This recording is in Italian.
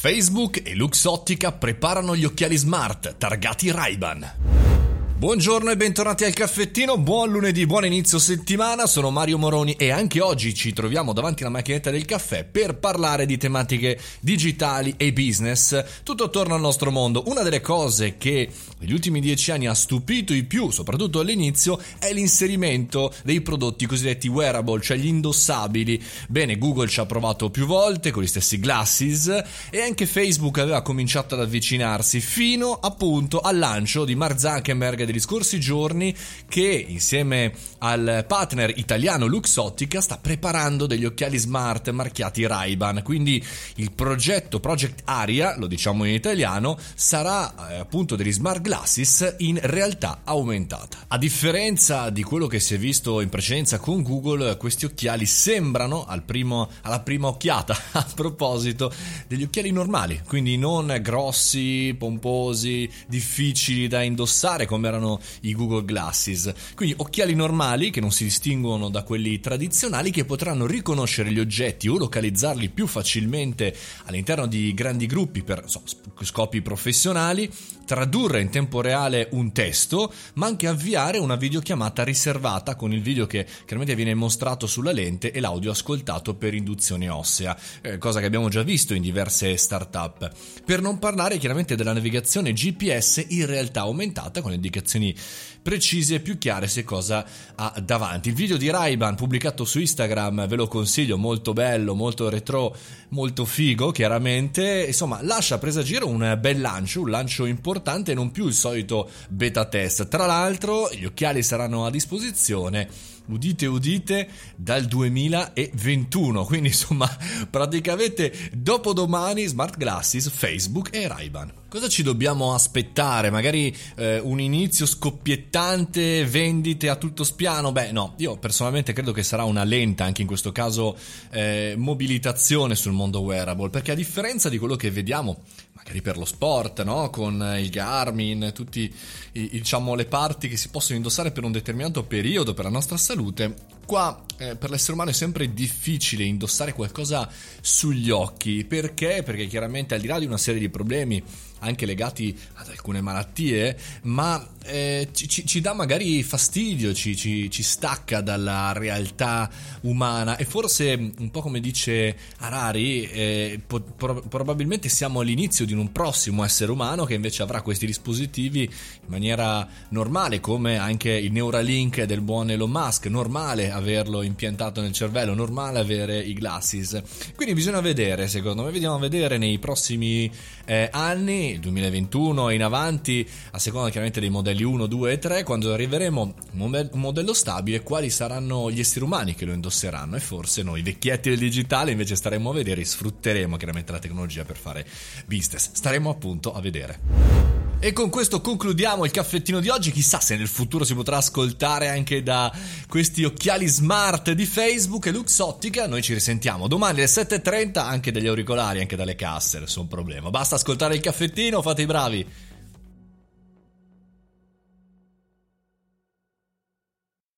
Facebook e Luxottica preparano gli occhiali smart targati Ray-Ban. Buongiorno e bentornati al caffettino, buon lunedì, buon inizio settimana, sono Mario Moroni e anche oggi ci troviamo davanti alla macchinetta del caffè per parlare di tematiche digitali e business, tutto attorno al nostro mondo. Una delle cose che negli ultimi dieci anni ha stupito di più, soprattutto all'inizio, è l'inserimento dei prodotti cosiddetti wearable, cioè gli indossabili. Bene, Google ci ha provato più volte con gli stessi glasses e anche Facebook aveva cominciato ad avvicinarsi fino appunto al lancio di Mark Zuckerberg degli scorsi giorni che insieme al partner italiano Luxottica sta preparando degli occhiali smart marchiati Ray-Ban. Quindi il progetto Project Aria, lo diciamo in italiano, sarà eh, appunto degli smart glasses in realtà aumentata. A differenza di quello che si è visto in precedenza con Google, questi occhiali sembrano al primo, alla prima occhiata, a proposito, degli occhiali normali, quindi non grossi, pomposi, difficili da indossare come erano erano i Google Glasses. Quindi occhiali normali che non si distinguono da quelli tradizionali che potranno riconoscere gli oggetti o localizzarli più facilmente all'interno di grandi gruppi per so, scopi professionali, tradurre in tempo reale un testo, ma anche avviare una videochiamata riservata con il video che chiaramente viene mostrato sulla lente e l'audio ascoltato per induzione ossea, eh, cosa che abbiamo già visto in diverse start-up. Per non parlare chiaramente della navigazione GPS in realtà aumentata con indicazioni indicazioni precise e più chiare se cosa ha davanti. Il video di Ray-Ban pubblicato su Instagram ve lo consiglio, molto bello, molto retro, molto figo chiaramente, insomma lascia presagire un bel lancio, un lancio importante e non più il solito beta test. Tra l'altro gli occhiali saranno a disposizione udite udite, dal 2021. Quindi insomma, praticamente dopodomani Smart Glasses, Facebook e Ray-Ban. Cosa ci dobbiamo aspettare? Magari eh, un inizio scoppiettante, vendite a tutto spiano? Beh, no, io personalmente credo che sarà una lenta, anche in questo caso, eh, mobilitazione sul mondo wearable, perché a differenza di quello che vediamo, magari per lo sport, no? con il Garmin, tutte diciamo, le parti che si possono indossare per un determinato periodo per la nostra salute, qua eh, per l'essere umano è sempre difficile indossare qualcosa sugli occhi. Perché? Perché chiaramente al di là di una serie di problemi anche legati ad alcune malattie, ma eh, ci, ci, dà magari fastidio, ci, ci, stacca dalla realtà umana e forse un po' come dice Harari, eh, po- pro- probabilmente siamo all'inizio di un prossimo essere umano che invece avrà questi dispositivi in maniera normale, come anche il Neuralink del buon Elon Musk, normale averlo impiantato nel cervello, normale avere i glasses. Quindi bisogna vedere, secondo me, vediamo a vedere nei prossimi eh, anni, 2021 e in avanti, a seconda chiaramente dei modelli 1, 2 e 3, quando arriveremo un modello stabile, quali saranno gli esseri umani che lo indosseranno e forse noi vecchietti del digitale invece staremo a vedere e sfrutteremo chiaramente la tecnologia per fare business. Staremo appunto a vedere. E con questo concludiamo il caffettino di oggi. Chissà se nel futuro si potrà ascoltare anche da questi occhiali smart di Facebook e Luxottica. Noi ci risentiamo domani alle 7.30 anche dagli auricolari, anche dalle casse, nessun problema. Basta ascoltare il caffettino, fate i bravi.